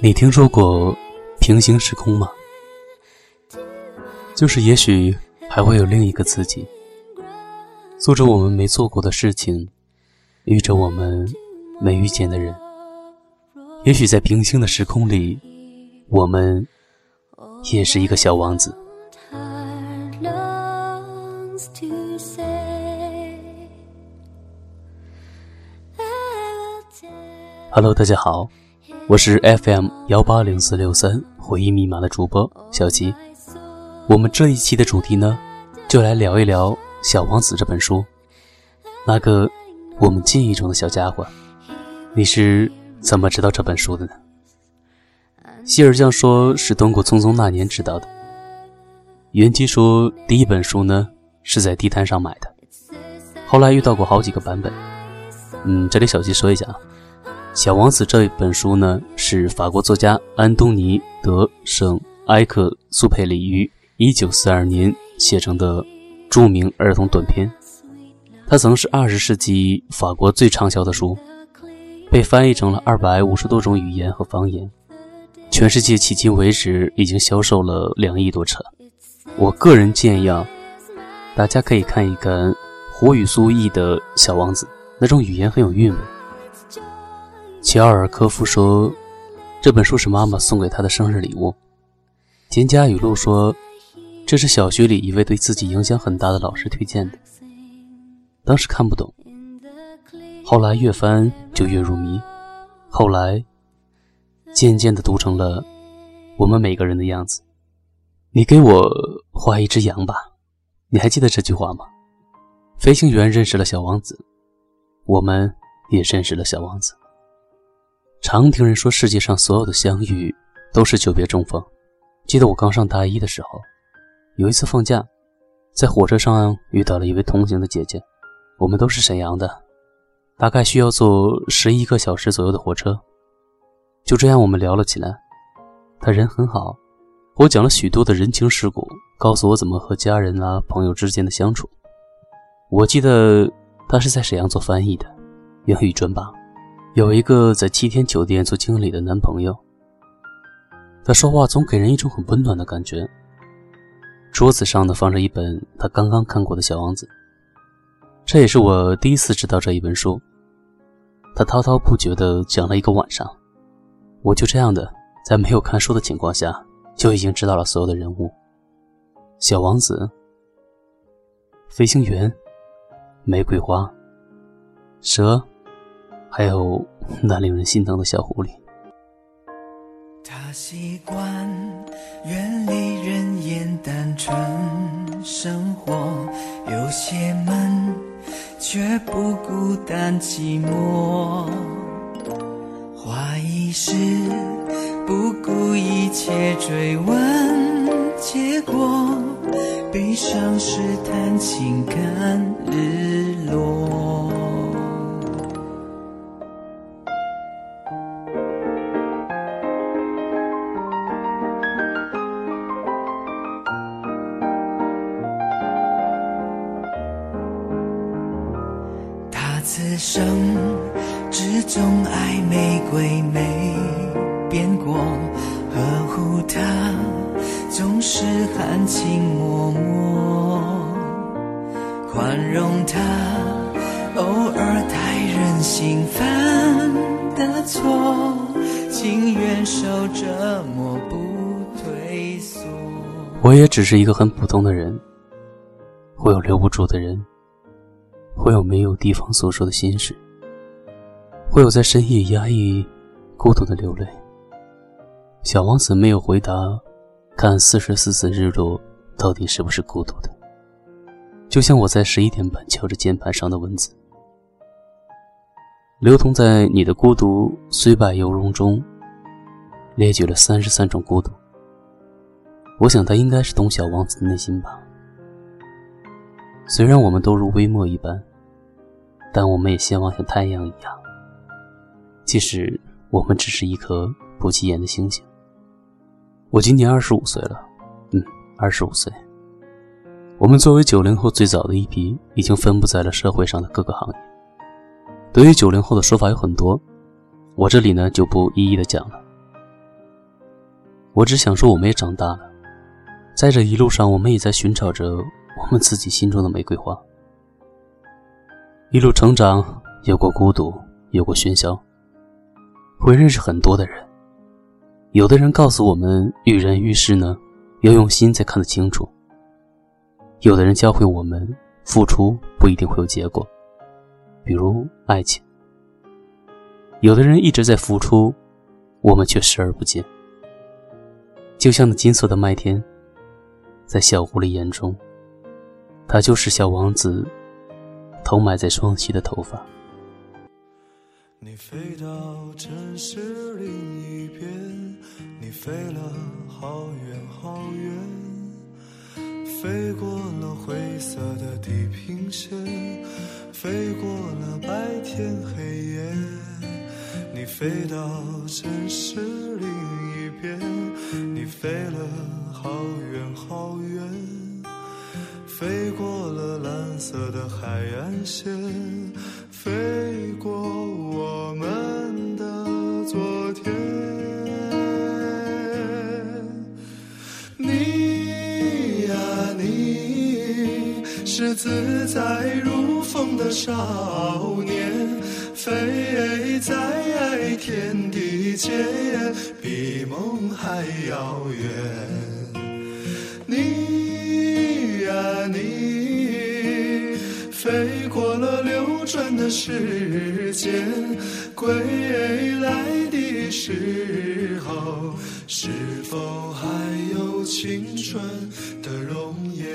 你听说过平行时空吗？就是也许还会有另一个自己，做着我们没做过的事情，遇着我们没遇见的人。也许在平行的时空里，我们也是一个小王子。Hello，大家好，我是 FM 幺八零四六三回忆密码的主播小吉。我们这一期的主题呢，就来聊一聊《小王子》这本书，那个我们记忆中的小家伙。你是怎么知道这本书的呢？希尔酱说是通过《匆匆那年》知道的。袁基说第一本书呢是在地摊上买的，后来遇到过好几个版本。嗯，这里小吉说一下啊，《小王子》这本书呢是法国作家安东尼·德·圣埃克苏佩里于1942年写成的著名儿童短篇。它曾是20世纪法国最畅销的书，被翻译成了250多种语言和方言。全世界迄今为止已经销售了两亿多册。我个人建议啊，大家可以看一看胡语苏译的《小王子》，那种语言很有韵味。乔尔科夫说，这本书是妈妈送给他的生日礼物。蒹葭语录说，这是小学里一位对自己影响很大的老师推荐的。当时看不懂，后来越翻就越入迷，后来渐渐地读成了我们每个人的样子。你给我画一只羊吧，你还记得这句话吗？飞行员认识了小王子，我们也认识了小王子。常听人说，世界上所有的相遇都是久别重逢。记得我刚上大一的时候，有一次放假，在火车上遇到了一位同行的姐姐，我们都是沈阳的，大概需要坐十一个小时左右的火车。就这样，我们聊了起来。她人很好，我讲了许多的人情世故，告诉我怎么和家人啊、朋友之间的相处。我记得她是在沈阳做翻译的，英语专八。有一个在七天酒店做经理的男朋友，他说话总给人一种很温暖的感觉。桌子上呢放着一本他刚刚看过的《小王子》，这也是我第一次知道这一本书。他滔滔不绝地讲了一个晚上，我就这样的在没有看书的情况下，就已经知道了所有的人物：小王子、飞行员、玫瑰花、蛇。还有那令人心疼的小狐狸。他习惯远离人烟单纯生活，有些闷，却不孤单寂寞。怀疑是不顾一切追问结果，悲伤是谈情感日此生只钟爱玫瑰没变过，呵护她总是含情脉脉，宽容她偶尔太任性犯的错，情愿受折磨不退缩。我也只是一个很普通的人，会有留不住的人，会有没有地方诉说的心事，会有在深夜压抑、孤独的流泪。小王子没有回答，看四十四次日落到底是不是孤独的，就像我在十一点半敲着键盘上的文字，刘同在你的孤独虽败犹荣中，列举了三十三种孤独。我想他应该是懂小王子的内心吧。虽然我们都如微末一般，但我们也希望像太阳一样。即使我们只是一颗不起眼的星星。我今年二十五岁了，嗯，二十五岁。我们作为九零后最早的一批，已经分布在了社会上的各个行业。对于九零后的说法有很多，我这里呢就不一一的讲了。我只想说，我们也长大了，在这一路上，我们也在寻找着我们自己心中的玫瑰花。一路成长，有过孤独，有过喧嚣，会认识很多的人。有的人告诉我们，遇人遇事呢，要用心才看得清楚。有的人教会我们，付出不一定会有结果，比如爱情。有的人一直在付出，我们却视而不见。就像那金色的麦田，在小狐狸眼中，他就是小王子，头埋在双膝的头发。你飞到城市另一边，你飞了好远好远，飞过了灰色的地平线，飞过了白天黑夜。你飞到城市另一边，你飞了好远好远，飞过了蓝色的海岸线，飞过我们的昨天。你呀你，是自在如风的少年，飞在天地间，比梦还遥远。你过了流转的时间，归来的时候，是否还有青春的容颜？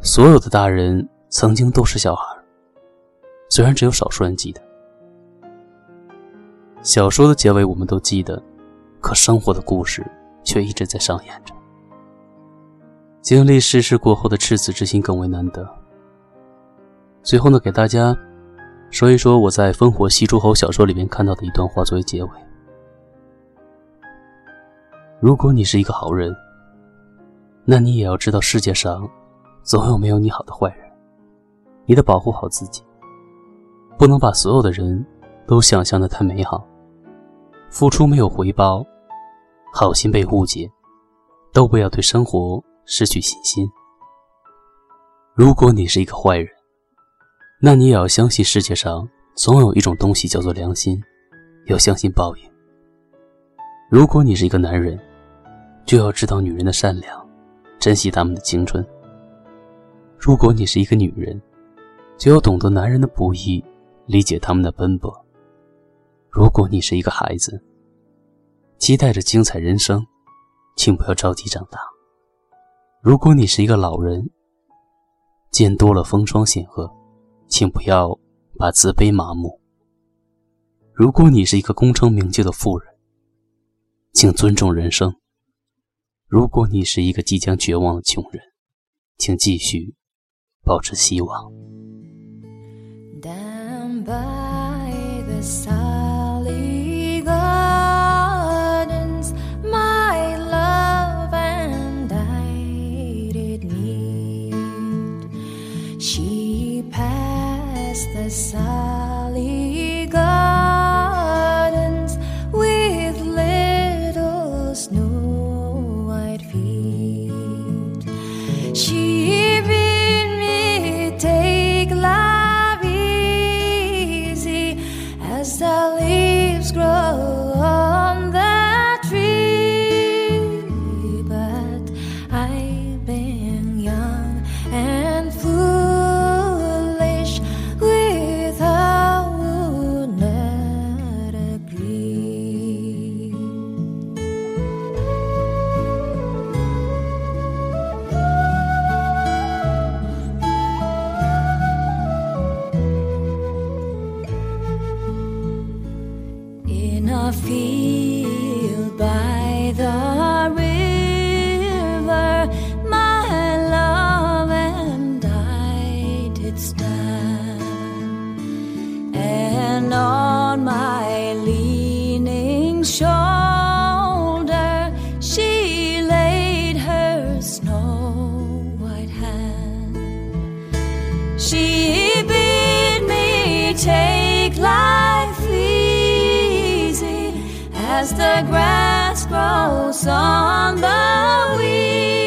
所有的大人曾经都是小孩，虽然只有少数人记得。小说的结尾我们都记得，可生活的故事却一直在上演着。经历世事过后的赤子之心更为难得。最后呢，给大家说一说我在《烽火戏诸侯》小说里面看到的一段话作为结尾：如果你是一个好人，那你也要知道世界上。总有没有你好的坏人，你得保护好自己，不能把所有的人都想象的太美好。付出没有回报，好心被误解，都不要对生活失去信心。如果你是一个坏人，那你也要相信世界上总有一种东西叫做良心，要相信报应。如果你是一个男人，就要知道女人的善良，珍惜他们的青春。如果你是一个女人，就要懂得男人的不易，理解他们的奔波。如果你是一个孩子，期待着精彩人生，请不要着急长大。如果你是一个老人，见多了风霜显赫，请不要把自卑麻木。如果你是一个功成名就的富人，请尊重人生。如果你是一个即将绝望的穷人，请继续。保持希望。Down by the Sally She passed the Sally as the grass grows on the weed.